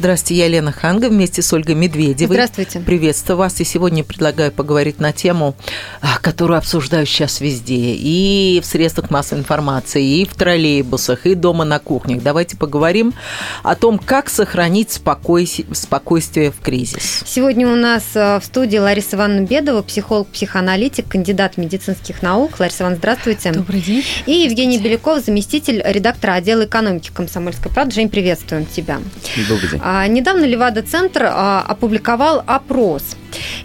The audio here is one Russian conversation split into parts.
Здравствуйте, я Лена Ханга вместе с Ольгой Медведевой. Здравствуйте. Приветствую вас. И сегодня предлагаю поговорить на тему, а, которую обсуждают сейчас везде. И в средствах массовой информации, и в троллейбусах, и дома на кухнях. Давайте поговорим о том, как сохранить спокойствие, спокойствие в кризис. Сегодня у нас э, в студии Лариса Ивановна Бедова, психолог, психоаналитик, кандидат медицинских наук. Лариса Ивановна, здравствуйте. Добрый день. И Евгений Беляков, заместитель редактора отдела экономики комсомольской правды. Жень, приветствуем тебя. Добрый день. А, недавно Левада-центр а, опубликовал опрос.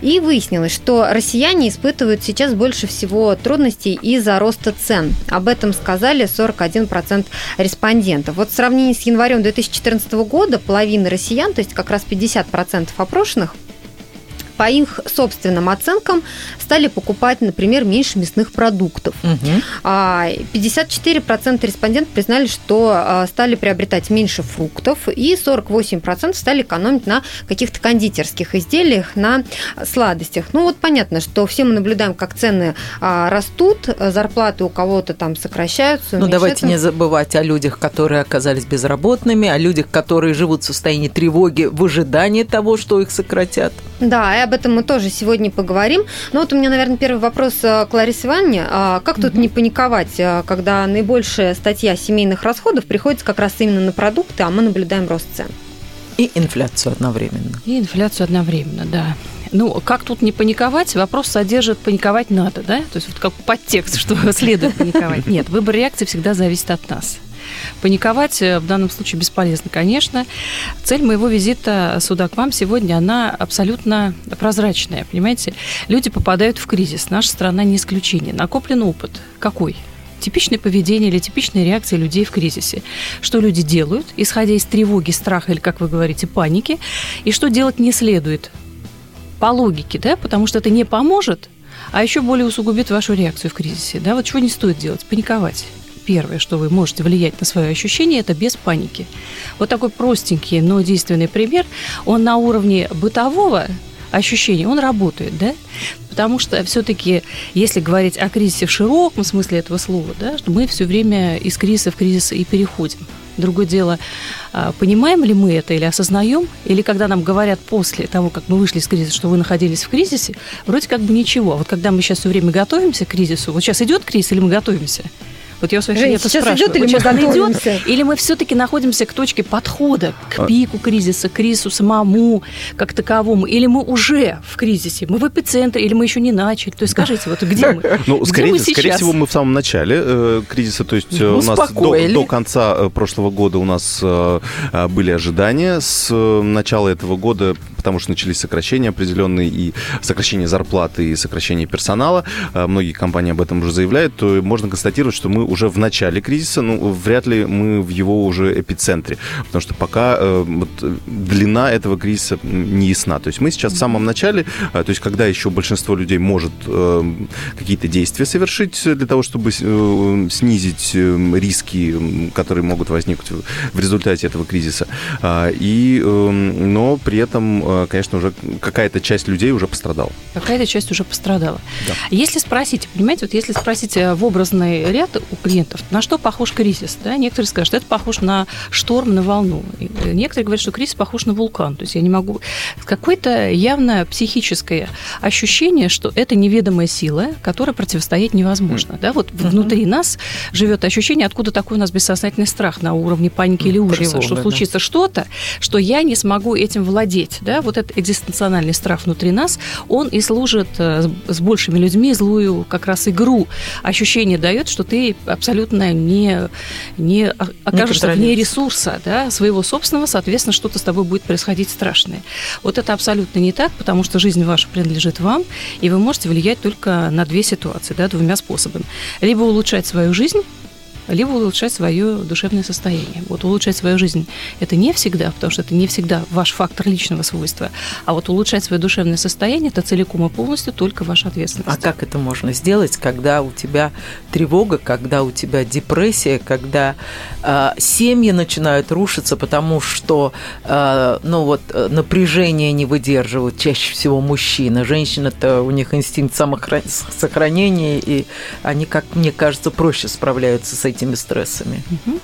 И выяснилось, что россияне испытывают сейчас больше всего трудностей из-за роста цен. Об этом сказали 41% респондентов. Вот в сравнении с январем 2014 года половина россиян, то есть как раз 50% опрошенных, по их собственным оценкам, стали покупать, например, меньше мясных продуктов. Угу. 54% респондентов признали, что а, стали приобретать меньше фруктов, и 48% стали экономить на каких-то кондитерских изделиях, на сладостях. Ну вот понятно, что все мы наблюдаем, как цены а, растут, зарплаты у кого-то там сокращаются. Ну давайте не забывать о людях, которые оказались безработными, о людях, которые живут в состоянии тревоги в ожидании того, что их сократят. Да, и об этом мы тоже сегодня поговорим. Но вот у меня, наверное, первый вопрос к Ларисе Ивановне. А как тут не паниковать, когда наибольшая статья семейных расходов приходится как раз именно на продукты, а мы наблюдаем рост цен? И инфляцию одновременно. И инфляцию одновременно, да. Ну, как тут не паниковать? Вопрос содержит паниковать надо, да? То есть вот как подтекст, что следует паниковать. Нет, выбор реакции всегда зависит от нас. Паниковать э, в данном случае бесполезно, конечно. Цель моего визита сюда к вам сегодня, она абсолютно прозрачная, понимаете? Люди попадают в кризис, наша страна не исключение. Накоплен опыт. Какой? типичное поведение или типичная реакция людей в кризисе. Что люди делают, исходя из тревоги, страха или, как вы говорите, паники, и что делать не следует. По логике, да, потому что это не поможет, а еще более усугубит вашу реакцию в кризисе. Да, вот чего не стоит делать? Паниковать первое, что вы можете влиять на свое ощущение, это без паники. Вот такой простенький, но действенный пример, он на уровне бытового ощущения, он работает, да? Потому что все-таки, если говорить о кризисе в широком смысле этого слова, да, мы все время из кризиса в кризис и переходим. Другое дело, а, понимаем ли мы это или осознаем, или когда нам говорят после того, как мы вышли из кризиса, что вы находились в кризисе, вроде как бы ничего. А вот когда мы сейчас все время готовимся к кризису, вот сейчас идет кризис или мы готовимся? Вот я у своих Жень, сейчас спрашиваю. идет или вот мы? Идет, или мы все-таки находимся к точке подхода, к а. пику кризиса, к кризису самому, как таковому, или мы уже в кризисе, мы в эпицентре, или мы еще не начали? То есть скажите, вот где мы? Ну, где скорее, мы скорее всего, мы в самом начале э, кризиса, то есть э, у нас до, до конца э, прошлого года у нас э, э, были ожидания, с э, начала этого года потому что начались сокращения определенные, и сокращение зарплаты, и сокращение персонала. Многие компании об этом уже заявляют, то можно констатировать, что мы уже в начале кризиса, ну, вряд ли мы в его уже эпицентре, потому что пока э, вот, длина этого кризиса не ясна. То есть мы сейчас в самом начале, э, то есть когда еще большинство людей может э, какие-то действия совершить для того, чтобы э, снизить э, риски, которые могут возникнуть в результате этого кризиса. Э, и, э, но при этом, э, конечно, уже какая-то часть людей уже пострадала. Какая-то часть уже пострадала. Да. Если спросить, понимаете, вот если спросить э, в образный ряд у клиентов, на что похож кризис? Да? Некоторые скажут, что это похож на шторм, на волну. Э, некоторые говорят, что кризис похож на вулкан. То есть я не могу... Какое-то явное психическое ощущение, что это неведомая сила, которой противостоять невозможно. Да? Вот uh-huh. внутри нас живет ощущение, откуда такой у нас бессознательный страх на уровне паники или ужаса, Тревога, что случится да. что-то, что я не смогу этим владеть. Да? Вот этот экзистенциональный страх внутри нас, он и служит э, с большими людьми злую как раз игру. Ощущение дает, что ты абсолютно не, не окажешься вне ресурса да, своего собственного, соответственно, что-то с тобой будет происходить страшное. Вот это абсолютно не так, потому что жизнь ваша принадлежит вам, и вы можете влиять только на две ситуации, да, двумя способами. Либо улучшать свою жизнь, либо улучшать свое душевное состояние. Вот улучшать свою жизнь – это не всегда, потому что это не всегда ваш фактор личного свойства, а вот улучшать свое душевное состояние – это целиком и полностью только ваша ответственность. А как это можно сделать, когда у тебя тревога, когда у тебя депрессия, когда э, семьи начинают рушиться, потому что э, ну вот, напряжение не выдерживают чаще всего мужчины. Женщины-то у них инстинкт самосохранения, и они, как мне кажется, проще справляются с этим этими стрессами? Угу.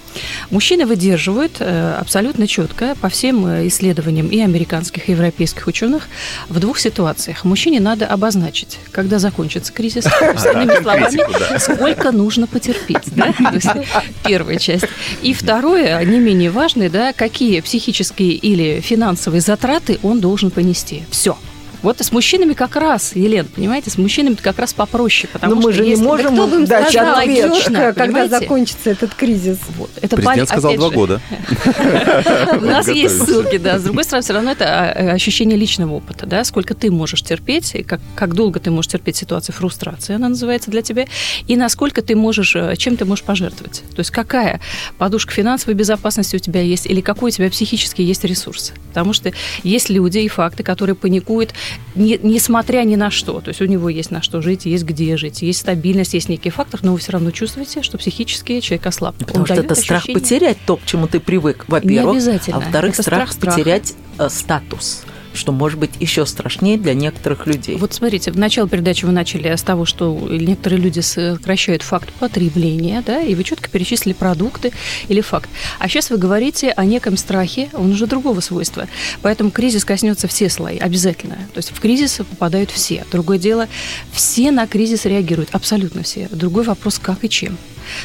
Мужчины выдерживают э, абсолютно четко по всем э, исследованиям и американских, и европейских ученых в двух ситуациях. Мужчине надо обозначить, когда закончится кризис, словами, сколько нужно потерпеть. Первая часть. И второе, не менее важное, да, какие психические или финансовые затраты он должен понести. Все. Вот с мужчинами как раз, Елена, понимаете, с мужчинами как раз попроще, потому Но что мы же не можем да бы дать сказал, ответ. логично, когда закончится этот кризис. Вот. Это Президент сказал два года. У нас есть ссылки, да. С другой стороны, все равно это а, э, ощущение личного опыта, да, сколько ты можешь терпеть, и как, как долго ты можешь терпеть ситуацию фрустрации, она называется для тебя, и насколько ты можешь, э, чем ты можешь пожертвовать. То есть какая подушка финансовой безопасности у тебя есть, или какой у тебя психически есть ресурс. Потому что есть люди и факты, которые паникуют, не, несмотря ни на что. То есть у него есть на что жить, есть где жить, есть стабильность, есть некий фактор, но вы все равно чувствуете, что психически человек ослаб. Потому Он что это ощущение... страх потерять то, к чему ты привык, во-первых. А во-вторых, страх, страх потерять э, статус что может быть еще страшнее для некоторых людей. Вот смотрите, в начале передачи вы начали с того, что некоторые люди сокращают факт потребления, да, и вы четко перечислили продукты или факт. А сейчас вы говорите о неком страхе, он уже другого свойства. Поэтому кризис коснется все слои, обязательно. То есть в кризис попадают все. Другое дело, все на кризис реагируют, абсолютно все. Другой вопрос, как и чем.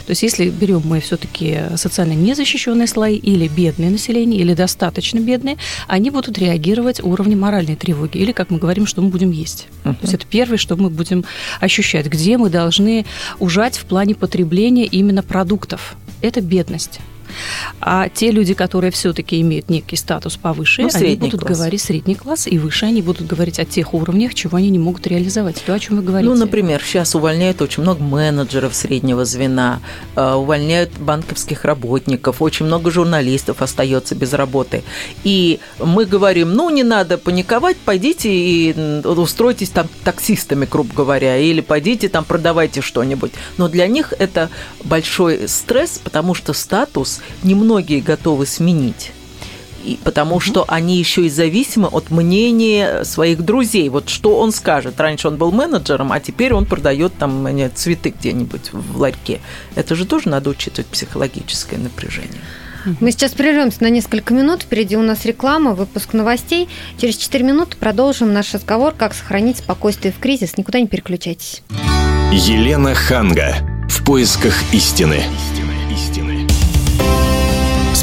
То есть если берем мы все-таки социально незащищенные слои или бедное население, или достаточно бедные, они будут реагировать уровнем моральной тревоги, или, как мы говорим, что мы будем есть. Uh-huh. То есть это первое, что мы будем ощущать, где мы должны ужать в плане потребления именно продуктов. Это бедность. А те люди, которые все-таки имеют некий статус повыше, ну, они будут класс. говорить средний класс, и выше они будут говорить о тех уровнях, чего они не могут реализовать. То, о чем вы говорите. Ну, например, сейчас увольняют очень много менеджеров среднего звена, э, увольняют банковских работников, очень много журналистов остается без работы. И мы говорим, ну, не надо паниковать, пойдите и устройтесь там таксистами, грубо говоря, или пойдите там продавайте что-нибудь. Но для них это большой стресс, потому что статус немногие готовы сменить. И потому что они еще и зависимы от мнения своих друзей. Вот что он скажет. Раньше он был менеджером, а теперь он продает там цветы где-нибудь в ларьке. Это же тоже надо учитывать психологическое напряжение. Мы сейчас прервемся на несколько минут. Впереди у нас реклама, выпуск новостей. Через 4 минуты продолжим наш разговор, как сохранить спокойствие в кризис. Никуда не переключайтесь. Елена Ханга. В поисках истины.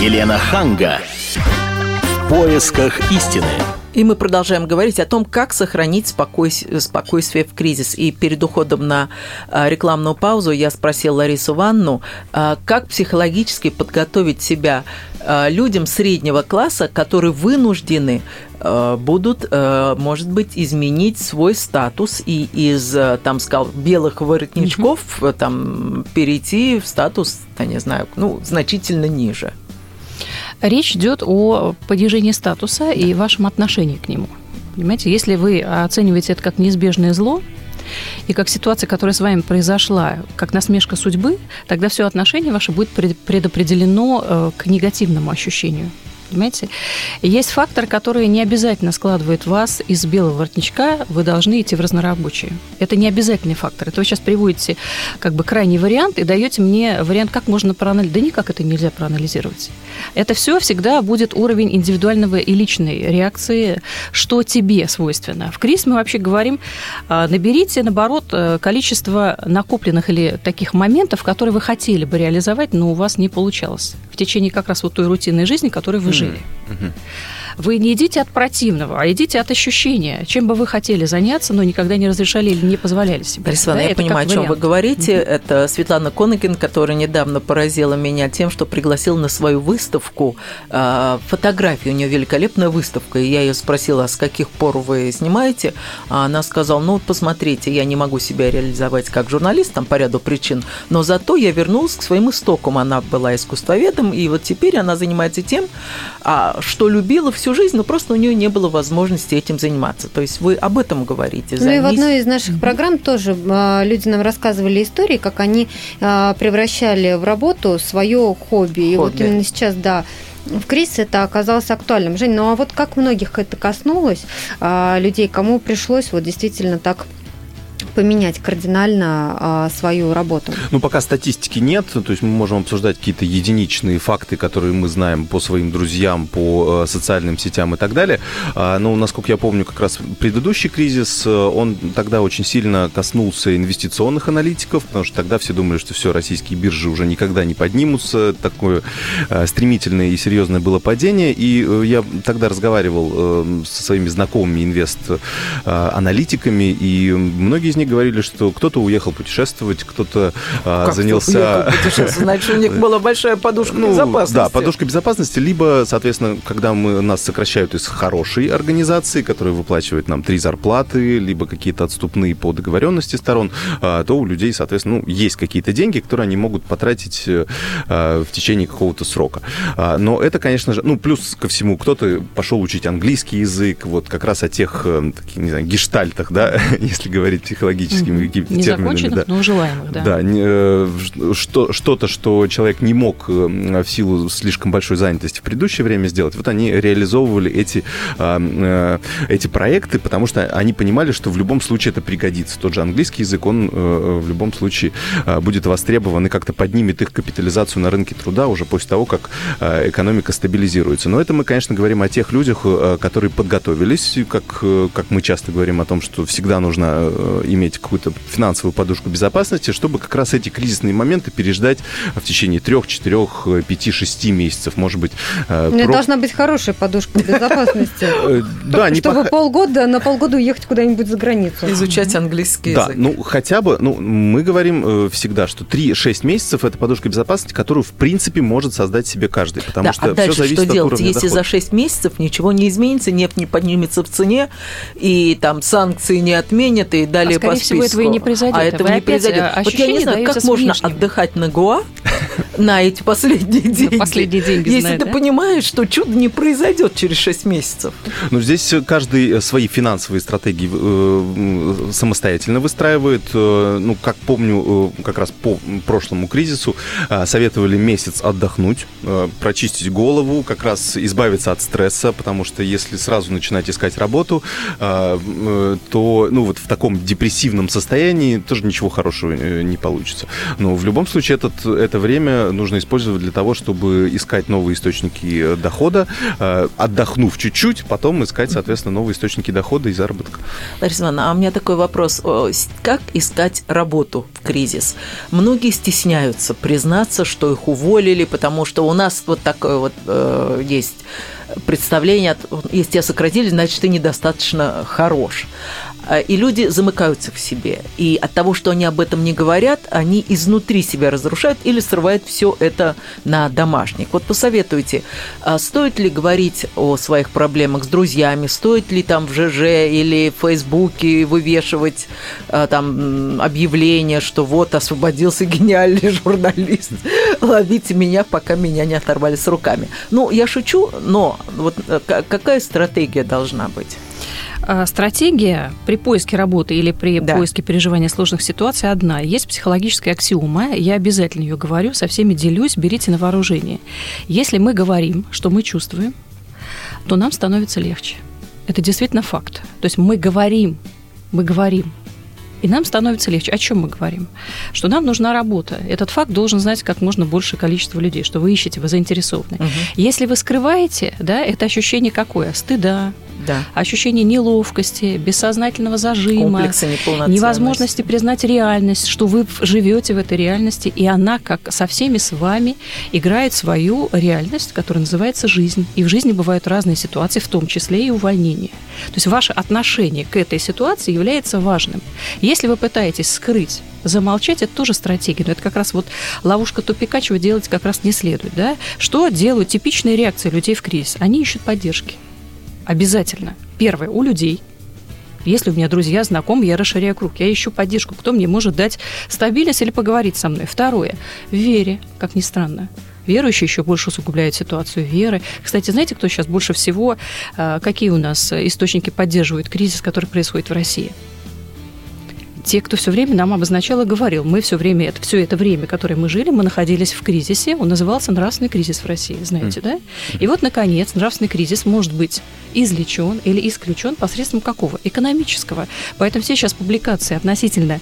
Елена Ханга. В поисках истины. И мы продолжаем говорить о том, как сохранить спокойствие, спокойствие в кризис. И перед уходом на а, рекламную паузу я спросила Ларису Ванну, а, как психологически подготовить себя а, людям среднего класса, которые вынуждены будут, может быть, изменить свой статус и из, там, сказал, белых воротничков угу. там, перейти в статус, я не знаю, ну, значительно ниже. Речь идет о понижении статуса и вашем отношении к нему. Понимаете, если вы оцениваете это как неизбежное зло, и как ситуация, которая с вами произошла, как насмешка судьбы, тогда все отношение ваше будет предопределено э, к негативному ощущению. Понимаете? Есть фактор, который не обязательно складывает вас из белого воротничка, вы должны идти в разнорабочие. Это не обязательный фактор. Это вы сейчас приводите как бы крайний вариант и даете мне вариант, как можно проанализировать. Да никак это нельзя проанализировать. Это все всегда будет уровень индивидуального и личной реакции, что тебе свойственно. В кризис мы вообще говорим, а, наберите, наоборот, э, количество накопленных или таких моментов, которые вы хотели бы реализовать, но у вас не получалось. В течение как раз вот той рутинной жизни, которой вы жили. Вы не идите от противного, а идите от ощущения, чем бы вы хотели заняться, но никогда не разрешали или не позволяли себе. Борис да, я понимаю, о чем вы говорите. Mm-hmm. Это Светлана Коныкин, которая недавно поразила меня тем, что пригласила на свою выставку э, фотографии. У нее великолепная выставка. И я ее спросила, а с каких пор вы снимаете? А она сказала, ну вот посмотрите, я не могу себя реализовать как журналист там по ряду причин, но зато я вернулась к своим истокам. Она была искусствоведом, и вот теперь она занимается тем, а, что любила всю всю жизнь, но просто у нее не было возможности этим заниматься. То есть вы об этом говорите. Ну и в одной из наших программ тоже а, люди нам рассказывали истории, как они а, превращали в работу свое хобби. хобби. И вот именно сейчас, да, в кризис это оказалось актуальным. Жень, ну а вот как многих это коснулось, а, людей, кому пришлось вот действительно так поменять кардинально а, свою работу? Ну, пока статистики нет, то есть мы можем обсуждать какие-то единичные факты, которые мы знаем по своим друзьям, по э, социальным сетям и так далее. А, но, насколько я помню, как раз предыдущий кризис, э, он тогда очень сильно коснулся инвестиционных аналитиков, потому что тогда все думали, что все, российские биржи уже никогда не поднимутся, такое э, стремительное и серьезное было падение, и я тогда разговаривал со своими знакомыми инвест-аналитиками, и многие из них говорили, что кто-то уехал путешествовать, кто-то а, занялся... Значит, у них была большая подушка ну, безопасности. Да, подушка безопасности, либо, соответственно, когда мы, нас сокращают из хорошей организации, которая выплачивает нам три зарплаты, либо какие-то отступные по договоренности сторон, а, то у людей, соответственно, ну, есть какие-то деньги, которые они могут потратить э, а, в течение какого-то срока. А, но это, конечно же, ну, плюс ко всему, кто-то пошел учить английский язык, вот как раз о тех, э, не знаю, гештальтах, да, если говорить психологически психологическими mm-hmm. терминами. Да. но желаемых, да. Да, не, э, что, что-то, что человек не мог э, в силу слишком большой занятости в предыдущее время сделать, вот они реализовывали эти, э, эти проекты, потому что они понимали, что в любом случае это пригодится. Тот же английский язык, он в любом случае будет востребован и как-то поднимет их капитализацию на рынке труда уже после того, как экономика стабилизируется. Но это мы, конечно, говорим о тех людях, которые подготовились, как, как мы часто говорим о том, что всегда нужно иметь какую-то финансовую подушку безопасности, чтобы как раз эти кризисные моменты переждать в течение трех, четырех, пяти, шести месяцев, может быть. Э, Мне про... должна быть хорошая подушка безопасности. Э, да, не Чтобы полгода, на полгода уехать куда-нибудь за границу. Изучать английский язык. Да, ну хотя бы, ну мы говорим э, всегда, что 3-6 месяцев это подушка безопасности, которую в принципе может создать себе каждый, потому что а дальше все зависит что делать? Если за 6 месяцев ничего не изменится, нефть не поднимется в цене, и там санкции не отменят, и далее а, по списку. всего этого и не произойдет. А этого не произойдет. Вот я не знаю, как можно отдыхать на Гоа на эти последние деньги. Последние деньги Если ты понимаешь, что чудо не произойдет через 6 месяцев. Ну, здесь каждый э, свои финансовые стратегии э, самостоятельно выстраивает. Э, ну, как помню, как раз по прошлому кризису советовали месяц отдохнуть, прочистить голову, как раз избавиться от стресса, потому что если сразу начинать искать работу, то, ну, вот в таком депрессивном состоянии тоже ничего хорошего не получится. Но в любом случае этот, это время нужно использовать для того, чтобы искать новые источники дохода, э, отдохнув чуть-чуть, потом искать, соответственно, новые источники дохода и заработка. Лариса Ивановна, а у меня такой вопрос. Как искать работу в кризис? Многие стесняются признаться, что их уволили, потому что у нас вот такое вот э, есть представление, если тебя сократили, значит, ты недостаточно хорош. А, и люди замыкаются в себе. И от того, что они об этом не говорят, они изнутри себя разрушают или срывают все это на домашних. Вот посоветуйте, а стоит ли говорить о своих проблемах с друзьями, стоит ли там в ЖЖ или в Фейсбуке вывешивать а, там объявление, что вот освободился гениальный журналист, ловите меня, пока меня не оторвали с руками. Ну, я шучу, но вот э, какая стратегия должна быть? А, стратегия при поиске работы или при да. поиске переживания сложных ситуаций одна. Есть психологическая аксиома, я обязательно ее говорю, со всеми делюсь, берите на вооружение. Если мы говорим, что мы чувствуем, то нам становится легче. Это действительно факт. То есть мы говорим, мы говорим, и нам становится легче. О чем мы говорим? Что нам нужна работа. Этот факт должен знать как можно большее количество людей, что вы ищете, вы заинтересованы. Угу. Если вы скрываете, да, это ощущение какое? Стыда, да. ощущение неловкости, бессознательного зажима, невозможности признать реальность, что вы живете в этой реальности, и она, как со всеми с вами, играет свою реальность, которая называется жизнь. И в жизни бывают разные ситуации, в том числе и увольнение. То есть ваше отношение к этой ситуации является важным. Если вы пытаетесь скрыть замолчать это тоже стратегия. Но это как раз вот ловушка тупика, чего делать как раз не следует. Да? Что делают типичные реакции людей в кризис? Они ищут поддержки. Обязательно. Первое, у людей. Если у меня друзья, знакомые, я расширяю круг, я ищу поддержку, кто мне может дать стабильность или поговорить со мной. Второе, в вере, как ни странно верующие еще больше усугубляют ситуацию веры. Кстати, знаете, кто сейчас больше всего, а, какие у нас источники поддерживают кризис, который происходит в России? Те, кто все время нам обозначал и говорил, мы все время, это, все это время, которое мы жили, мы находились в кризисе, он назывался нравственный кризис в России, знаете, mm. да? И вот, наконец, нравственный кризис может быть излечен или исключен посредством какого? Экономического. Поэтому все сейчас публикации относительно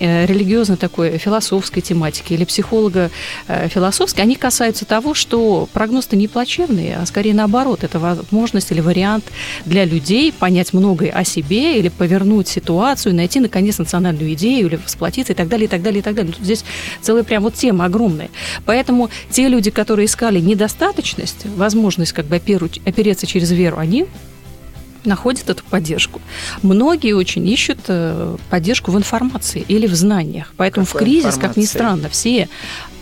э, религиозной такой философской тематики или психолога э, философской, они касаются того, что прогноз-то не плачевный, а скорее наоборот, это возможность или вариант для людей понять многое о себе или повернуть ситуацию, найти, наконец, национальный национальную идею или восплотиться и так далее, и так далее, и так далее. Тут здесь целая прям вот тема огромная. Поэтому те люди, которые искали недостаточность, возможность как бы опереться через веру, они находят эту поддержку. Многие очень ищут э, поддержку в информации или в знаниях. Поэтому Какой в кризис, информации? как ни странно, все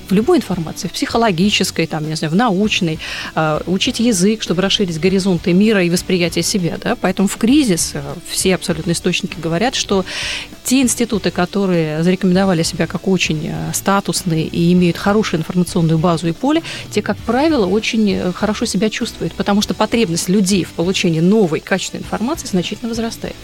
в любой информации, в психологической, там, не знаю, в научной, э, учить язык, чтобы расширить горизонты мира и восприятие себя. Да? Поэтому в кризис э, все абсолютно источники говорят, что те институты, которые зарекомендовали себя как очень э, статусные и имеют хорошую информационную базу и поле, те, как правило, очень хорошо себя чувствуют, потому что потребность людей в получении новой качественной информации значительно возрастает.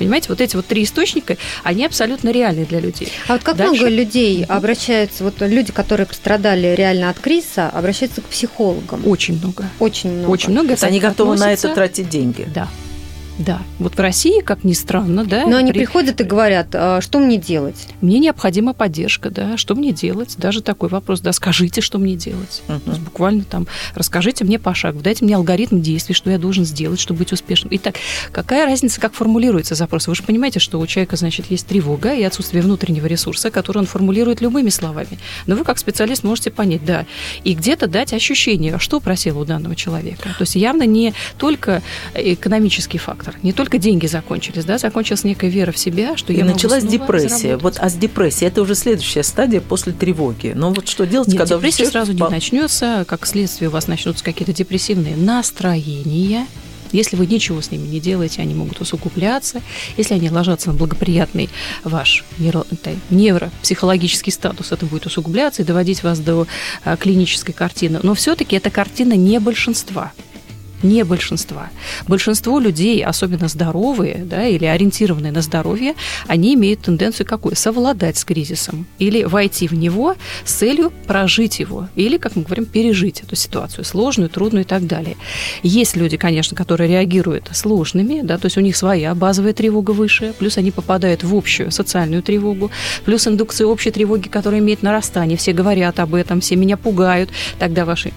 Понимаете, вот эти вот три источника, они абсолютно реальны для людей. А вот как Дальше... много людей обращаются, вот люди, которые пострадали реально от кризиса, обращаются к психологам? Очень много. Очень много. Очень много. То есть они готовы относятся... на это тратить деньги? Да. Да, вот в России, как ни странно, да. Но они при... приходят и говорят, а что мне делать? Мне необходима поддержка, да, что мне делать? Даже такой вопрос, да, скажите, что мне делать. Uh-huh. То есть буквально там, расскажите мне пошаг, дайте мне алгоритм действий, что я должен сделать, чтобы быть успешным. Итак, какая разница, как формулируется запрос? Вы же понимаете, что у человека, значит, есть тревога и отсутствие внутреннего ресурса, который он формулирует любыми словами. Но вы, как специалист, можете понять, да, и где-то дать ощущение, что просило у данного человека. То есть явно не только экономический фактор, фактор. Не только деньги закончились, да, закончилась некая вера в себя, что и я началась депрессия. Вот, а с депрессией это уже следующая стадия после тревоги. Но вот что делать, Нет, когда депрессия сразу не начнется, как следствие у вас начнутся какие-то депрессивные настроения, если вы ничего с ними не делаете, они могут усугубляться. Если они ложатся на благоприятный ваш нейро, невропсихологический статус, это будет усугубляться и доводить вас до а, клинической картины. Но все-таки это картина не большинства не большинства. Большинство людей, особенно здоровые да, или ориентированные на здоровье, они имеют тенденцию какую? Совладать с кризисом или войти в него с целью прожить его или, как мы говорим, пережить эту ситуацию, сложную, трудную и так далее. Есть люди, конечно, которые реагируют сложными, да, то есть у них своя базовая тревога выше, плюс они попадают в общую социальную тревогу, плюс индукция общей тревоги, которая имеет нарастание, все говорят об этом, все меня пугают, тогда ваши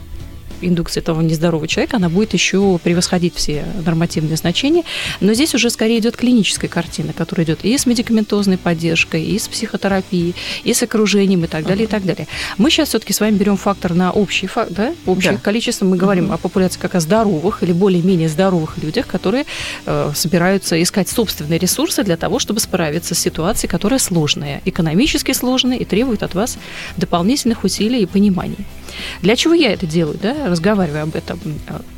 индукция этого нездорового человека, она будет еще превосходить все нормативные значения. Но здесь уже скорее идет клиническая картина, которая идет и с медикаментозной поддержкой, и с психотерапией, и с окружением, и так далее, uh-huh. и так далее. Мы сейчас все-таки с вами берем фактор на общий факт, да, общее да. количество. Мы говорим uh-huh. о популяции как о здоровых или более-менее здоровых людях, которые э, собираются искать собственные ресурсы для того, чтобы справиться с ситуацией, которая сложная, экономически сложная и требует от вас дополнительных усилий и пониманий. Для чего я это делаю, да, разговариваю об этом?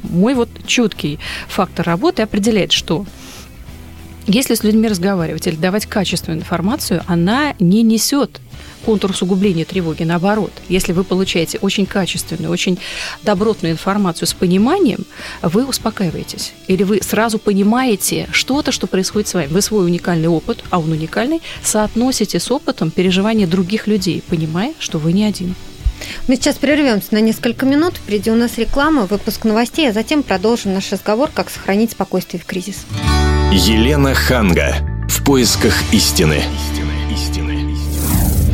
Мой вот четкий фактор работы определяет, что если с людьми разговаривать или давать качественную информацию, она не несет контур усугубления тревоги. Наоборот, если вы получаете очень качественную, очень добротную информацию с пониманием, вы успокаиваетесь. Или вы сразу понимаете что-то, что происходит с вами. Вы свой уникальный опыт, а он уникальный, соотносите с опытом переживания других людей, понимая, что вы не один. Мы сейчас прервемся на несколько минут. Впереди у нас реклама, выпуск новостей, а затем продолжим наш разговор, как сохранить спокойствие в кризис. Елена Ханга. В поисках истины.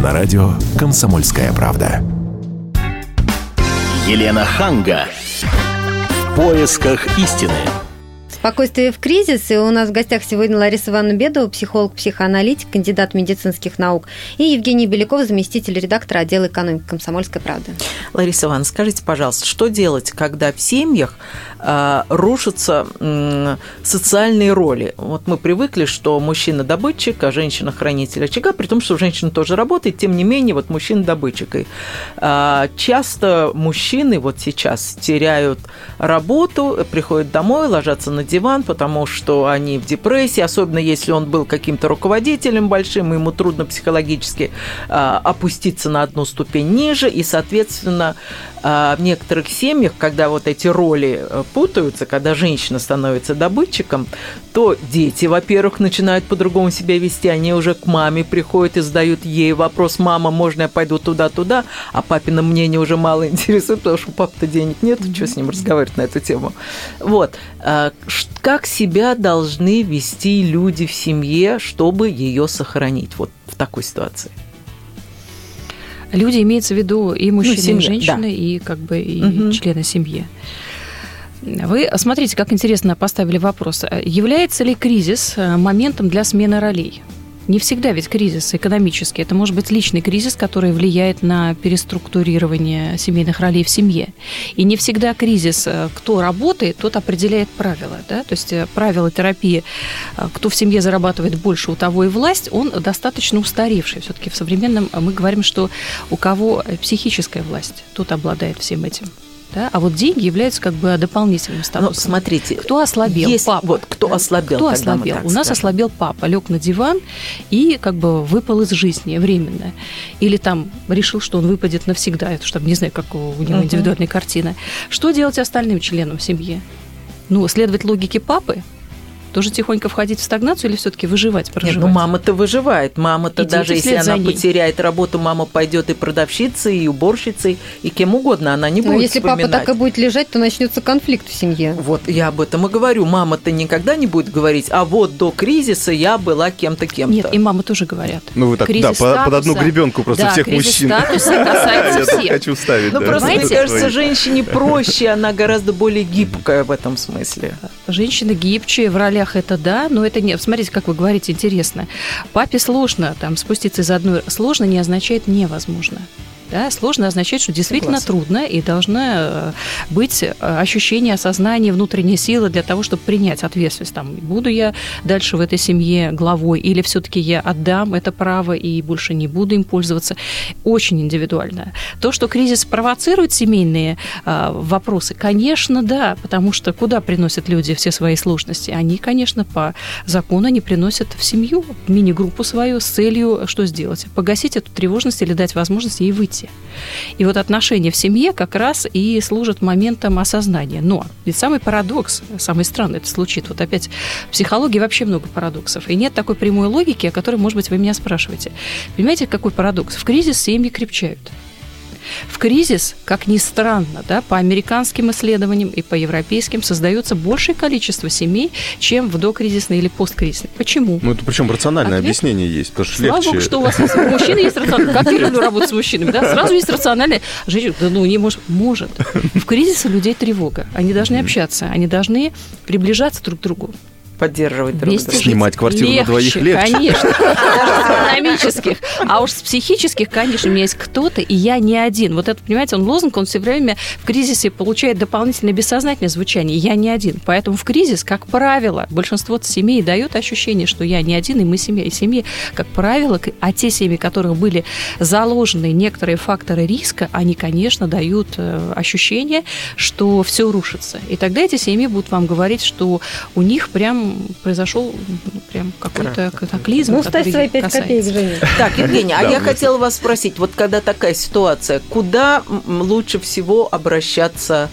на радио «Комсомольская правда». Елена Ханга. В поисках истины. Спокойствие в кризис. И у нас в гостях сегодня Лариса Ивановна Бедова, психолог, психоаналитик, кандидат медицинских наук, и Евгений Беляков, заместитель редактора отдела экономики комсомольской правды. Лариса Ивановна, скажите, пожалуйста, что делать, когда в семьях э, рушатся э, социальные роли? Вот мы привыкли, что мужчина добытчик, а женщина хранитель очага, при том, что женщина тоже работает, тем не менее, вот мужчина добытчик. И, э, часто мужчины вот сейчас теряют работу, приходят домой, ложатся на диван, потому что они в депрессии, особенно если он был каким-то руководителем большим, ему трудно психологически э, опуститься на одну ступень ниже, и, соответственно, э, в некоторых семьях, когда вот эти роли э, путаются, когда женщина становится добытчиком, то дети, во-первых, начинают по-другому себя вести, они уже к маме приходят и задают ей вопрос, мама, можно я пойду туда-туда, а папина мнение уже мало интересует, потому что у папы-то денег нет, что с ним разговаривать на эту тему. Вот как себя должны вести люди в семье, чтобы ее сохранить вот в такой ситуации? Люди имеется в виду и мужчины, ну, семья, и женщины, да. и как бы и угу. члены семьи. Вы смотрите, как интересно поставили вопрос. Является ли кризис э, моментом для смены ролей? Не всегда ведь кризис экономический. Это может быть личный кризис, который влияет на переструктурирование семейных ролей в семье. И не всегда кризис, э, кто работает, тот определяет правила. Да? То есть э, правила терапии, э, кто в семье зарабатывает больше, у того и власть, он достаточно устаревший. Все-таки в современном мы говорим, что у кого психическая власть, тот обладает всем этим да? а вот деньги являются как бы дополнительным ну, статусом. Но смотрите, кто ослабел? Есть, папа. Вот кто да? ослабел? Кто ослабел? У нас ослабел папа, лег на диван и как бы выпал из жизни временно, или там решил, что он выпадет навсегда, это чтобы не знаю, как у него угу. индивидуальная картина. Что делать остальным членам семьи? Ну, следовать логике папы, тоже тихонько входить в стагнацию или все-таки выживать, проживать? Нет, ну мама-то выживает. Мама-то даже если она ней. потеряет работу, мама пойдет и продавщицей, и уборщицей, и кем угодно. Она не Но будет если вспоминать. папа так и будет лежать, то начнется конфликт в семье. Вот я об этом и говорю. Мама-то никогда не будет говорить, а вот до кризиса я была кем-то, кем-то. Нет, и мамы тоже говорят. Ну вы так, кризис да, статуса, под одну гребенку просто да, всех мужчин. статуса касается всех. Я хочу ставить. Ну просто, мне кажется, женщине проще, она гораздо более гибкая в этом смысле. Женщина гибче в ролях это да, но это не... Смотрите, как вы говорите, интересно. Папе сложно там спуститься из одной... Сложно не означает невозможно да, сложно означает, что действительно Согласна. трудно, и должно э, быть э, ощущение, осознание, внутренней силы для того, чтобы принять ответственность. Там, буду я дальше в этой семье главой, или все-таки я отдам это право и больше не буду им пользоваться. Очень индивидуально. То, что кризис провоцирует семейные э, вопросы, конечно, да, потому что куда приносят люди все свои сложности? Они, конечно, по закону не приносят в семью, в мини-группу свою с целью что сделать? Погасить эту тревожность или дать возможность ей выйти дети. И вот отношения в семье как раз и служат моментом осознания. Но ведь самый парадокс, самый странный это случит. Вот опять в психологии вообще много парадоксов. И нет такой прямой логики, о которой, может быть, вы меня спрашиваете. Понимаете, какой парадокс? В кризис семьи крепчают. В кризис, как ни странно, да, по американским исследованиям и по европейским создается большее количество семей, чем в докризисной или посткризисной. Почему? Ну, это причем рациональное Ответ? объяснение есть, потому что Слава легче... Богу, что у вас есть. У мужчин есть рациональное. Как я люблю работать с мужчинами, да? Сразу есть рациональное. Женщина, да ну, не может. Может. В кризис у людей тревога. Они должны общаться, они должны приближаться друг к другу поддерживать друг друга. Снимать квартиру легче, на двоих легче. Конечно, даже с экономических. А уж с психических, конечно, у меня есть кто-то, и я не один. Вот это, понимаете, он лозунг, он все время в кризисе получает дополнительное бессознательное звучание. Я не один. Поэтому в кризис, как правило, большинство семей дают ощущение, что я не один, и мы семья. И семьи, как правило, а те семьи, которых были заложены некоторые факторы риска, они, конечно, дают э, ощущение, что все рушится. И тогда эти семьи будут вам говорить, что у них прям там произошел ну, прям какой-то катаклизм. Ну, ставь свои 5 копеек, Женя. Так, Евгений, а я хотела вас спросить, вот когда такая ситуация, куда лучше всего обращаться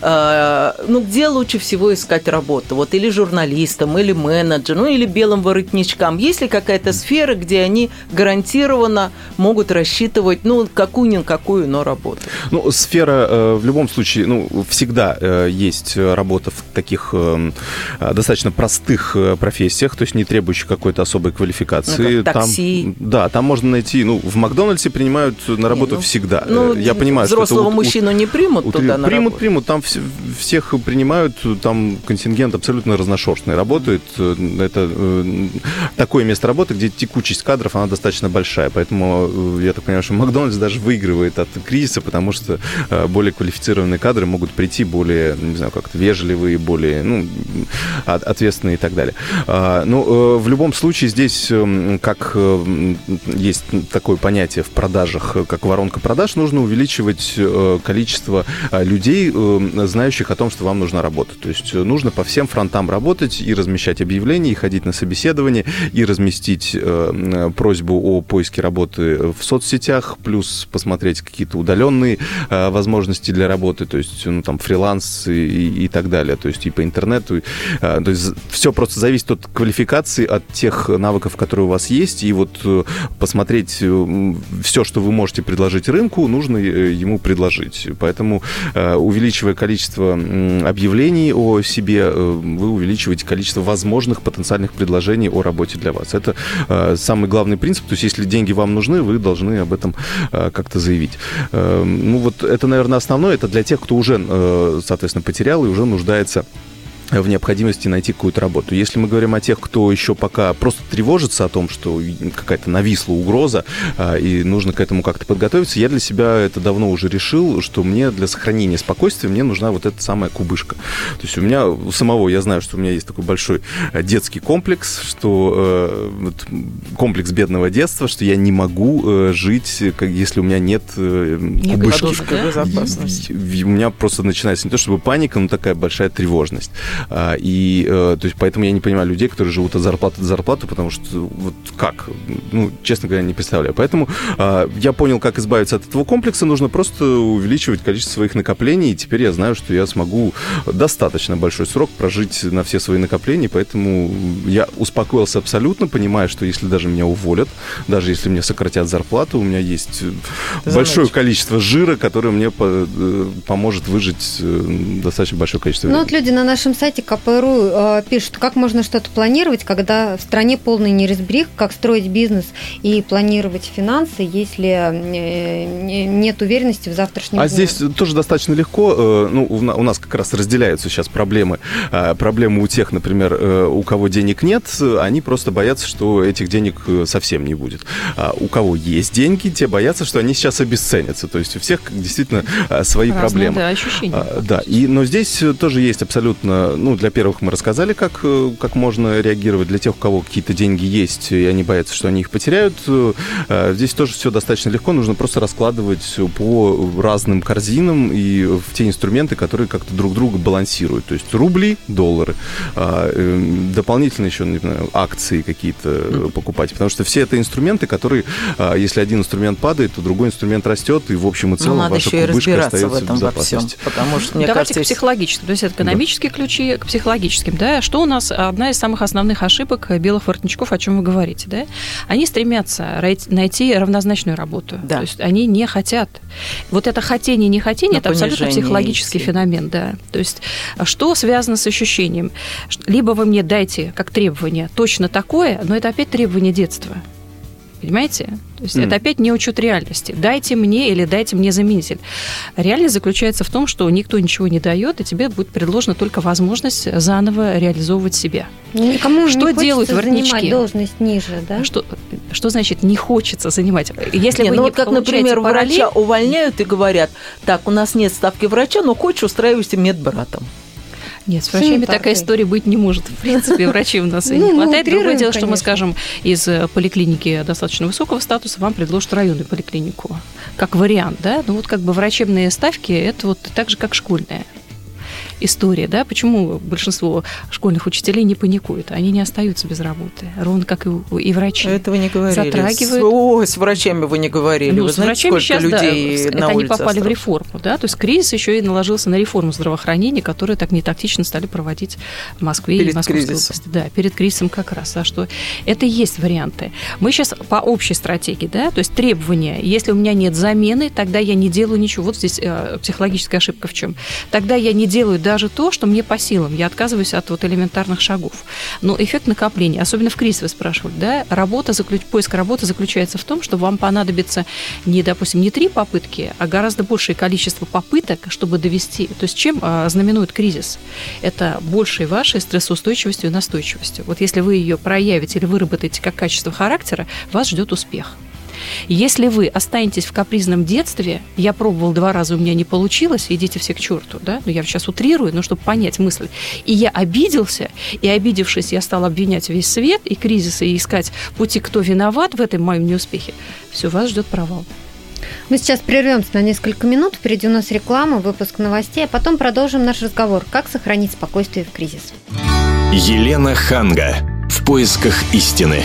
ну, где лучше всего искать работу? Вот или журналистам, или менеджером, ну, или белым воротничкам. Есть ли какая-то сфера, где они гарантированно могут рассчитывать, ну, какую-никакую, но работу? Ну, сфера э, в любом случае, ну, всегда э, есть работа в таких достаточно простых профессиях, то есть не требующих какой-то особой квалификации. Ну, как такси. Там, да, там можно найти, ну, в Макдональдсе принимают на работу не, ну, всегда. Ну, Я понимаю, взрослого что это, мужчину не примут у, туда на Примут, работу. примут, там всех принимают, там контингент абсолютно разношерстный работает. Это э, такое место работы, где текучесть кадров, она достаточно большая. Поэтому э, я так понимаю, что Макдональдс даже выигрывает от кризиса, потому что э, более квалифицированные кадры могут прийти более, не знаю, как-то вежливые, более ну, ответственные и так далее. А, Но ну, в любом случае здесь, как есть такое понятие в продажах, как воронка продаж, нужно увеличивать количество людей, знающих о том, что вам нужна работа. То есть э, нужно по всем фронтам работать и размещать объявления, и ходить на собеседование, и разместить э, просьбу о поиске работы в соцсетях, плюс посмотреть какие-то удаленные э, возможности для работы, то есть ну, там фриланс и, и так далее, то есть и по интернету. Э, то есть все просто зависит от квалификации, от тех навыков, которые у вас есть, и вот э, посмотреть э, все, что вы можете предложить рынку, нужно э, ему предложить. Поэтому увеличивая количество объявлений о себе, э, вы увеличиваете количество возможных потенциальных предложений о работе для вас. Это э, самый главный принцип. То есть, если деньги вам нужны, вы должны об этом э, как-то заявить. Ну, вот это, наверное, основное. Это для тех, кто уже, соответственно, потерял и уже нуждается в необходимости найти какую-то работу. Если мы говорим о тех, кто еще пока просто тревожится о том, что какая-то нависла угроза, а, и нужно к этому как-то подготовиться, я для себя это давно уже решил, что мне для сохранения спокойствия мне нужна вот эта самая кубышка. То есть у меня у самого, я знаю, что у меня есть такой большой э, детский комплекс, что э, вот, комплекс бедного детства, что я не могу э, жить, как, если у меня нет кубышки. У меня просто начинается не то чтобы паника, но такая большая тревожность. А, и э, то есть поэтому я не понимаю людей, которые живут от зарплаты до зарплаты, потому что вот как, ну, честно говоря, не представляю. Поэтому а, я понял, как избавиться от этого комплекса. Нужно просто увеличивать количество своих накоплений, и теперь я знаю, что я смогу достаточно большой срок прожить на все свои накопления, поэтому я успокоился абсолютно, понимая, что если даже меня уволят, даже если мне сократят зарплату, у меня есть Ты большое количество жира, которое мне э, поможет выжить э, достаточно большое количество времени. Ну вот люди на нашем сайте сайте КПРУ э, пишут, как можно что-то планировать, когда в стране полный неразберих, как строить бизнес и планировать финансы, если э, нет уверенности в завтрашнем А дне. здесь тоже достаточно легко. Э, ну, у нас как раз разделяются сейчас проблемы. Проблемы у тех, например, у кого денег нет, они просто боятся, что этих денег совсем не будет. А у кого есть деньги, те боятся, что они сейчас обесценятся. То есть у всех действительно свои Разные, проблемы. Да, ощущения. А, да, и, но здесь тоже есть абсолютно ну, для первых мы рассказали, как, э, как можно реагировать. Для тех, у кого какие-то деньги есть, и они боятся, что они их потеряют, э, здесь тоже все достаточно легко. Нужно просто раскладывать по разным корзинам и в те инструменты, которые как-то друг друга балансируют. То есть рубли, доллары, а, эм, дополнительно еще, не знаю, акции какие-то покупать. Потому что все это инструменты, которые, а, если один инструмент падает, то другой инструмент растет, и в общем и целом ну, ваша кубышка остается в, этом в безопасности. Во всем, потому что, мне Давайте кажется, к психологическому. То есть это экономические да. К психологическим, да, что у нас одна из самых основных ошибок белых воротничков, о чем вы говорите, да? Они стремятся найти равнозначную работу. Да. То есть они не хотят. Вот это хотение, не хотение, это абсолютно психологический идти. феномен, да. То есть что связано с ощущением? Либо вы мне дайте как требование точно такое, но это опять требование детства. Понимаете? То есть mm. это опять не учет реальности. Дайте мне или дайте мне заменитель. Реальность заключается в том, что никто ничего не дает, и тебе будет предложена только возможность заново реализовывать себя. Ну, никому что не делают воротнички? должность ниже, да? Что, что значит не хочется занимать? Если не, вы ну не вот как, например, параллель... врача увольняют и говорят, так, у нас нет ставки врача, но хочешь, устраивайся медбратом. Нет, с врачами такая история быть не может. В принципе, врачей у нас и не ну, хватает. Другое дело, что мы скажем, из э, поликлиники достаточно высокого статуса вам предложат районную поликлинику. Как вариант, да? Ну вот как бы врачебные ставки, это вот так же, как школьная. История, да, почему большинство школьных учителей не паникуют, они не остаются без работы, ровно как и, и врачи. Этого не говорили. Затрагивают. Ой, с врачами вы не говорили. Ну, вы с знаете, врачами сейчас, людей да, на это они улице попали осталось? в реформу, да, то есть кризис еще и наложился на реформу здравоохранения, которую так нетактично стали проводить в Москве Перед и Московской кризисом. области. Да, перед кризисом как раз. А что это и есть варианты. Мы сейчас по общей стратегии, да, то есть требования. Если у меня нет замены, тогда я не делаю ничего. Вот здесь э, психологическая ошибка в чем? Тогда я не делаю даже то, что мне по силам. Я отказываюсь от вот элементарных шагов. Но эффект накопления, особенно в кризис вы спрашивали, да, работа, заключ... поиск работы заключается в том, что вам понадобится не, допустим, не три попытки, а гораздо большее количество попыток, чтобы довести. То есть чем а, знаменует кризис? Это большей вашей стрессоустойчивостью и настойчивостью. Вот если вы ее проявите или выработаете как качество характера, вас ждет успех. Если вы останетесь в капризном детстве, я пробовал два раза, у меня не получилось, идите все к черту, да, ну я сейчас утрирую, но чтобы понять мысль. И я обиделся, и обидевшись, я стал обвинять весь свет и кризисы, и искать пути, кто виноват в этом моем неуспехе, все, вас ждет провал. Мы сейчас прервемся на несколько минут. Впереди у нас реклама, выпуск новостей, а потом продолжим наш разговор. Как сохранить спокойствие в кризис? Елена Ханга. В поисках истины.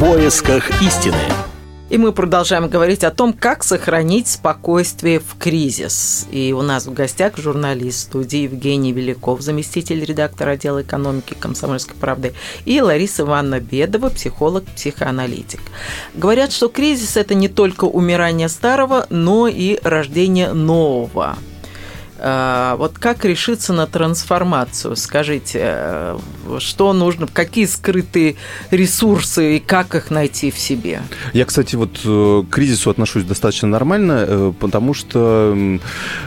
Поисках истины. И мы продолжаем говорить о том, как сохранить спокойствие в кризис. И у нас в гостях журналист студии Евгений Великов, заместитель редактора отдела экономики «Комсомольской правды», и Лариса Ивановна Бедова, психолог-психоаналитик. Говорят, что кризис – это не только умирание старого, но и рождение нового. А, Вот как решиться на трансформацию? Скажите, э, что нужно, какие скрытые ресурсы и как их найти в себе? Я, кстати, вот э, к кризису отношусь достаточно нормально, э, потому что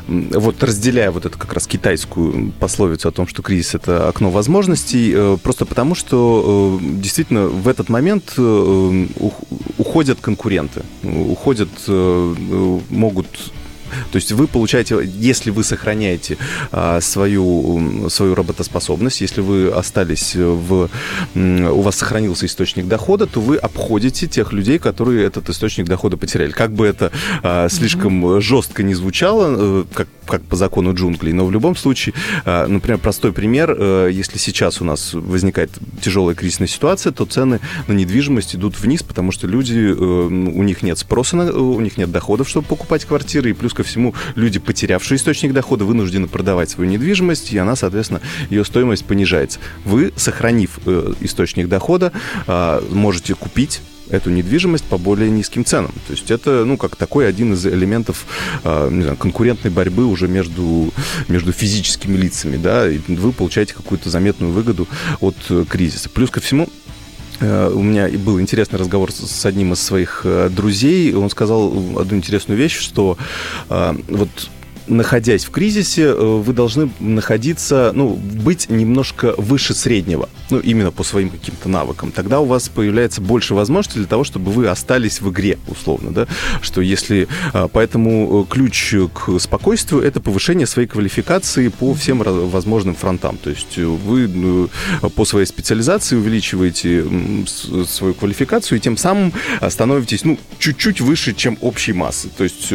вот разделяя вот эту как раз китайскую пословицу о том, что кризис это окно возможностей, просто потому что действительно в этот момент ух- уходят конкуренты, уходят, могут то есть вы получаете, если вы сохраняете а, свою, свою работоспособность, если вы остались в... У вас сохранился источник дохода, то вы обходите тех людей, которые этот источник дохода потеряли. Как бы это а, слишком жестко не звучало, э, как, как по закону джунглей, но в любом случае, а, например, простой пример, э, если сейчас у нас возникает тяжелая кризисная ситуация, то цены на недвижимость идут вниз, потому что люди, э, у них нет спроса, у них нет доходов, чтобы покупать квартиры, и плюс ко всему люди, потерявшие источник дохода, вынуждены продавать свою недвижимость, и она, соответственно, ее стоимость понижается. Вы, сохранив э, источник дохода, а, можете купить эту недвижимость по более низким ценам. То есть это, ну, как такой один из элементов а, не знаю, конкурентной борьбы уже между, между физическими лицами, да, и вы получаете какую-то заметную выгоду от э, кризиса. Плюс ко всему, Э, У меня был интересный разговор с- с одним из своих э, друзей. Он сказал одну интересную вещь, что э, вот находясь в кризисе, э, вы должны находиться, ну, быть немножко выше среднего, ну, именно по своим каким-то навыкам. Тогда у вас появляется больше возможностей для того, чтобы вы остались в игре, условно, да, что если... э, Поэтому э, ключ к спокойствию – это повышение своей квалификации по всем возможным фронтам. То есть вы по своей специализации увеличиваете свою квалификацию и тем самым становитесь, ну, чуть-чуть выше, чем общей массы. То есть,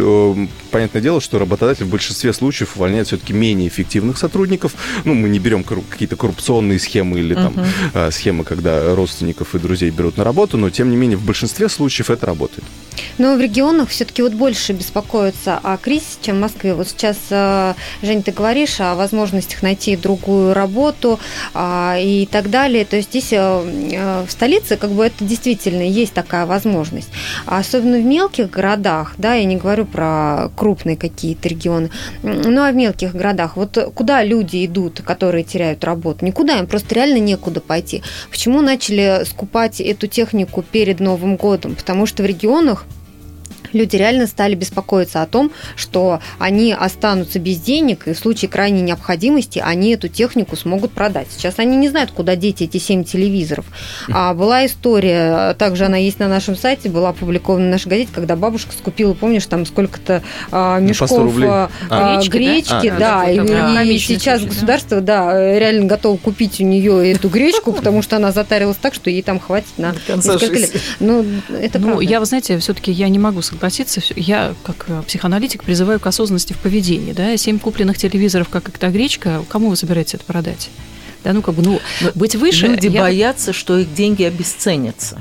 понятное дело, что работодатель в большинстве случаев увольняет все-таки менее эффективных сотрудников. Ну, мы не берем какие-то коррупционные схемы или там э, схемы, когда родственников и друзей берут на работу, но тем не менее в большинстве случаев это работает. Но в регионах все-таки вот больше беспокоятся о кризисе, чем в Москве. Вот сейчас, э, Жень, ты говоришь о возможностях найти другую работу а, и так далее. То есть здесь э, э, в столице как бы это действительно есть такая возможность. Особенно в мелких городах, да, я не говорю про крупные какие-то регионы, м, ну а в мелких городах, вот куда люди идут, которые теряют работу? Никуда, им просто реально некуда пойти. Почему начали скупать эту технику перед Новым годом? Потому что в регионах люди реально стали беспокоиться о том, что они останутся без денег, и в случае крайней необходимости они эту технику смогут продать. Сейчас они не знают, куда деть эти 7 телевизоров. А была история, также она есть на нашем сайте, была опубликована в нашей газете, когда бабушка скупила, помнишь, там сколько-то а, ну, мешков а, а, гречки, гречки, да, да, а, и, да, и сейчас случай, государство, да? да, реально готово купить у нее эту гречку, потому что она затарилась так, что ей там хватит на несколько лет. Ну, это ну, я, вы знаете, все-таки я не могу согласиться согласиться, я как э, психоаналитик призываю к осознанности в поведении. Да? Семь купленных телевизоров, как эта гречка, кому вы собираетесь это продать? Да, ну, как бы, ну, Но быть выше... Люди я... боятся, что их деньги обесценятся.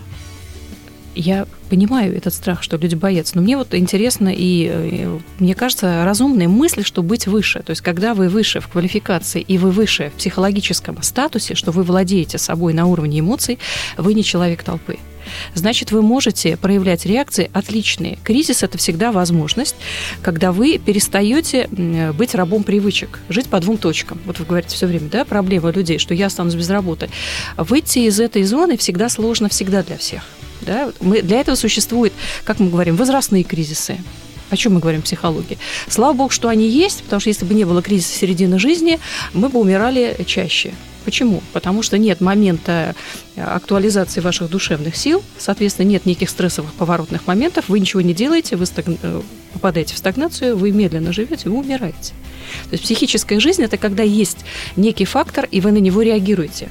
Я понимаю этот страх, что люди боятся. Но мне вот интересно и, э, мне кажется, разумная мысль, что быть выше. То есть, когда вы выше в квалификации и вы выше в психологическом статусе, что вы владеете собой на уровне эмоций, вы не человек толпы значит, вы можете проявлять реакции отличные. Кризис – это всегда возможность, когда вы перестаете быть рабом привычек, жить по двум точкам. Вот вы говорите все время, да, проблема людей, что я останусь без работы. Выйти из этой зоны всегда сложно, всегда для всех. Да? Мы, для этого существуют, как мы говорим, возрастные кризисы. О чем мы говорим в психологии? Слава богу, что они есть, потому что если бы не было кризиса середины жизни, мы бы умирали чаще. Почему? Потому что нет момента э, актуализации ваших душевных сил, соответственно, нет никаких стрессовых поворотных моментов, вы ничего не делаете, вы стаг... Э, попадаете в стагнацию, вы медленно живете, вы умираете. То есть психическая жизнь – это когда есть некий фактор, и вы на него реагируете.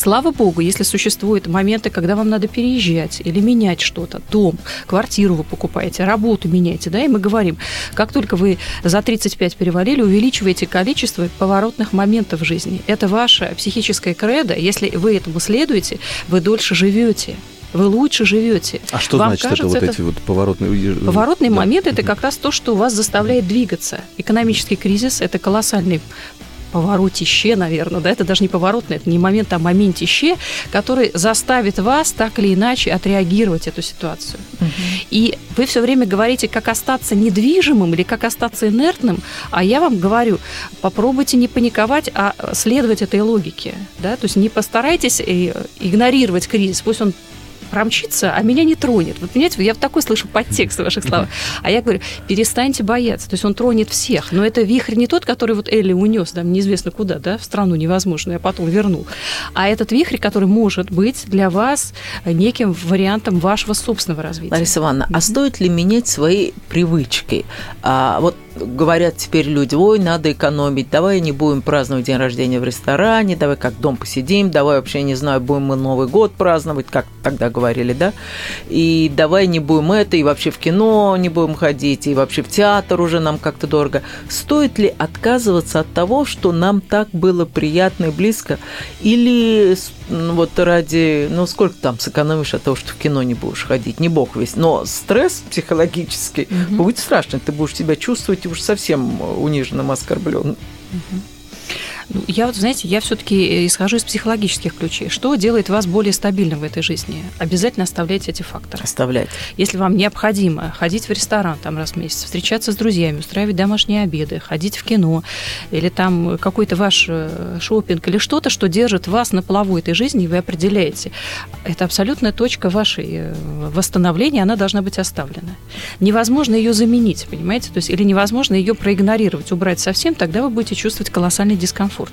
Слава богу, если существуют моменты, когда вам надо переезжать или менять что-то, дом, квартиру вы покупаете, работу меняете, да, и мы говорим, как только вы за 35 перевалили, увеличиваете количество поворотных моментов в жизни. Это ваша психическая кредо. Если вы этому следуете, вы дольше живете вы лучше живете. А что Вам значит кажется, это вот это... эти вот поворотные... Поворотные да. моменты – это как раз то, что вас заставляет двигаться. Экономический кризис – это колоссальный поворотище, наверное, да, это даже не поворотное, это не момент, а моментище, который заставит вас так или иначе отреагировать эту ситуацию. Угу. И вы все время говорите, как остаться недвижимым или как остаться инертным, а я вам говорю, попробуйте не паниковать, а следовать этой логике, да, то есть не постарайтесь э, игнорировать кризис, пусть он промчится, а меня не тронет. Вот понимаете, я вот такой слышу подтекст в ваших словах. А я говорю, перестаньте бояться. То есть он тронет всех. Но это вихрь не тот, который вот Элли унес, там, неизвестно куда, да, в страну невозможно, а потом вернул. А этот вихрь, который может быть для вас неким вариантом вашего собственного развития. Лариса Ивановна, а стоит ли менять свои привычки? А, вот говорят теперь люди, ой, надо экономить, давай не будем праздновать день рождения в ресторане, давай как дом посидим, давай вообще, не знаю, будем мы Новый год праздновать, как тогда говорили, да, и давай не будем это, и вообще в кино не будем ходить, и вообще в театр уже нам как-то дорого. Стоит ли отказываться от того, что нам так было приятно и близко, или ну, вот ради, ну сколько там сэкономишь от того, что в кино не будешь ходить, не бог весь, но стресс психологический угу. будет страшный, ты будешь себя чувствовать уж совсем униженным, оскорбленным. Угу. Я вот, знаете, я все-таки исхожу из психологических ключей. Что делает вас более стабильным в этой жизни? Обязательно оставляйте эти факторы. Оставлять. Если вам необходимо ходить в ресторан там раз в месяц, встречаться с друзьями, устраивать домашние обеды, ходить в кино, или там какой-то ваш э, шопинг, или что-то, что держит вас на плаву этой жизни, и вы определяете. Это абсолютная точка вашей э, восстановления, она должна быть оставлена. Невозможно ее заменить, понимаете? То есть, или невозможно ее проигнорировать, убрать совсем, тогда вы будете чувствовать колоссальный дискомфорт комфорт.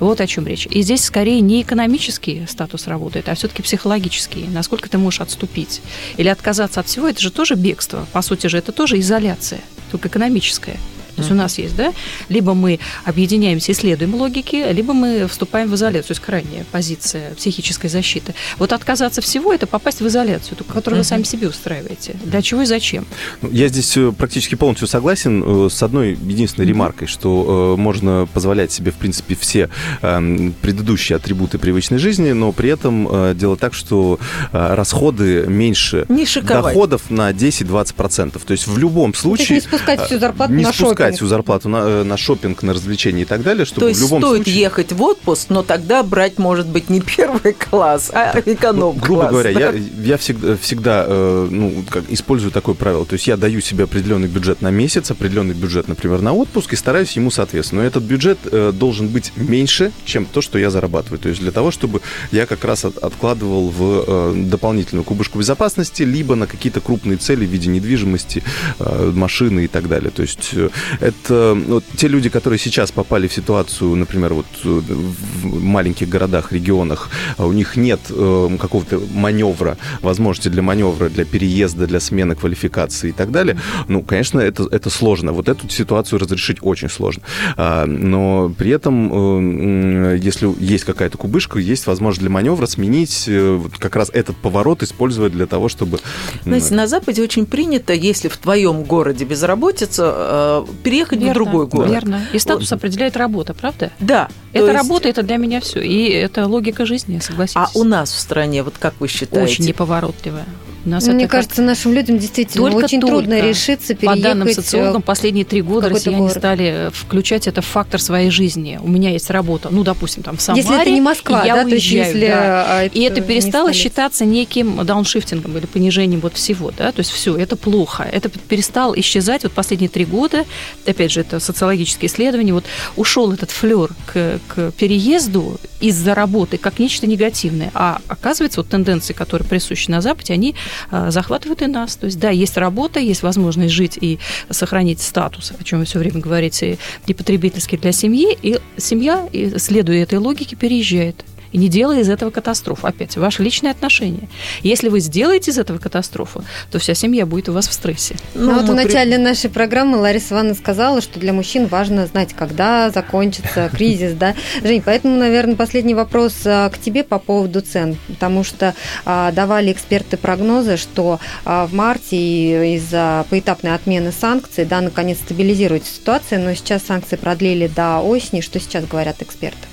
Вот о чем речь. И здесь скорее не экономический статус работает, а все-таки психологический. Насколько ты можешь отступить или отказаться от всего, это же тоже бегство. По сути же, это тоже изоляция, только экономическая. То есть у нас есть, да, либо мы объединяемся и следуем логике, либо мы вступаем в изоляцию, то есть крайняя позиция психической защиты. Вот отказаться всего – это попасть в изоляцию, которую вы сами себе устраиваете. Для чего и зачем? Ну, я здесь э, практически полностью согласен э, с одной единственной ремаркой, что э, можно позволять себе, в принципе, все эм, предыдущие атрибуты привычной жизни, но при этом делать так, что расходы меньше доходов на 10-20%. То есть в любом случае... не спускать всю зарплату не на спускать брать всю зарплату на, э, на шопинг, на развлечения и так далее, чтобы То есть в любом стоит случае... ехать в отпуск, но тогда брать, может быть, не первый класс, а эконом-класс. Ну, грубо говоря, да? я, я всегда, всегда э, ну, как, использую такое правило. То есть я даю себе определенный бюджет на месяц, определенный бюджет, например, на отпуск и стараюсь ему соответствовать. Но этот бюджет э, должен быть меньше, чем то, что я зарабатываю. То есть для того, чтобы я как раз от, откладывал в э, дополнительную кубышку безопасности, либо на какие-то крупные цели в виде недвижимости, э, машины и так далее. То есть э, это вот, те люди, которые сейчас попали в ситуацию, например, вот э, в маленьких городах, регионах, а у них нет э, какого-то маневра, возможности для маневра, для переезда, для смены квалификации и так далее, ну, конечно, это, это сложно. Вот эту ситуацию разрешить очень сложно. А, но при этом, э, если есть какая-то кубышка, есть возможность для маневра сменить э, вот как раз этот поворот, использовать для того, чтобы... Знаете, на Западе очень принято, если в твоем городе безработица, э, переехать Верно, в другой город. Верно. И статус определяет работа, правда? Да. Это то есть- работа, это для меня все. И это логика жизни, согласитесь. А у нас в стране, вот как вы считаете? Очень неповоротливая. У нас Ну, это Мне как- кажется, нашим людям действительно Только очень только. трудно решиться По переехать. данным э, социологам, последние три года россияне город. стали э, включать это в фактор своей жизни. У меня есть работа, ну, допустим, там в Самаре. Если это не Москва, и я да, то есть уезжаю, если, да. а, И это перестало считаться неким дауншифтингом или понижением вот всего, да, то есть все, это плохо. Это перестал исчезать вот последние три года, опять же, это социологические исследования, вот ушел этот флер к, к переезду из-за работы как нечто негативное, а оказывается, вот тенденции, которые присущи на Западе, они захватывают и нас. То есть, да, есть работа, есть возможность жить и сохранить статус, о чем вы все время говорите, и потребительский для семьи, и семья, следуя этой логике, переезжает и не делая из этого катастрофу. Опять, ваши личные отношения. Если вы сделаете из этого катастрофу, то вся семья будет у вас в стрессе. Ну, вот в мы при- начале нашей программы Лариса Ивановна сказала, что для мужчин важно знать, когда закончится кризис, да. Жень, поэтому, наверное, последний вопрос а, к тебе по поводу цен, потому что а, давали эксперты прогнозы, что а, в марте из-за поэтапной отмены санкций, да, наконец стабилизируется ситуация, но сейчас санкции продлили до осени. Что сейчас говорят эксперты?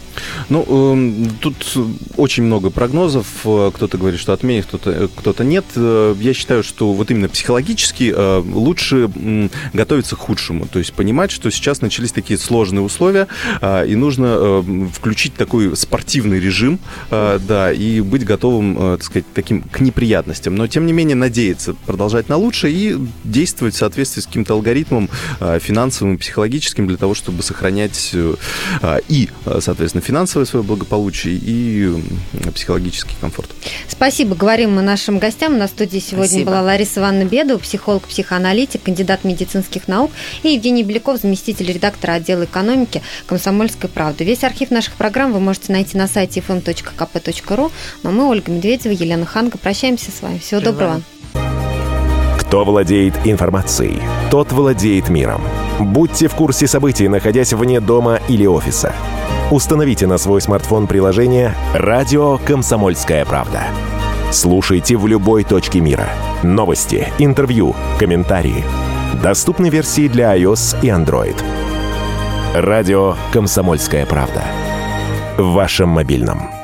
Ну, эм, тут очень много прогнозов. Э, Кто-то говорит, что отменит, кто-то кто нет. Э, Я считаю, что вот именно психологически э, лучше готовиться к худшему. То есть понимать, что сейчас начались такие сложные условия, э, и нужно э, включить такой спортивный режим, э, да, и быть готовым, э, так сказать, таким к неприятностям. Но, тем не менее, надеяться продолжать на лучшее и действовать в соответствии с каким-то алгоритмом э, финансовым, психологическим для того, чтобы сохранять э, э, и, э, соответственно, финансовое свое благополучие и психологический комфорт. Спасибо. Говорим мы нашим гостям. На студии сегодня Спасибо. была Лариса Ивановна Бедова, психолог, психоаналитик, кандидат медицинских наук, и Евгений Беляков, заместитель редактора отдела экономики «Комсомольской правды». Весь архив наших программ вы можете найти на сайте fm.kp.ru. Но мы, Ольга Медведева, Елена Ханга, прощаемся с вами. Всего доброго. Кто владеет информацией, тот владеет миром. Будьте в курсе событий, находясь вне дома или офиса. Установите на свой смартфон приложение «Радио Комсомольская правда». Слушайте в любой точке мира. Новости, интервью, комментарии. Доступны версии для iOS и Android. Радио «Комсомольская правда». В вашем мобильном.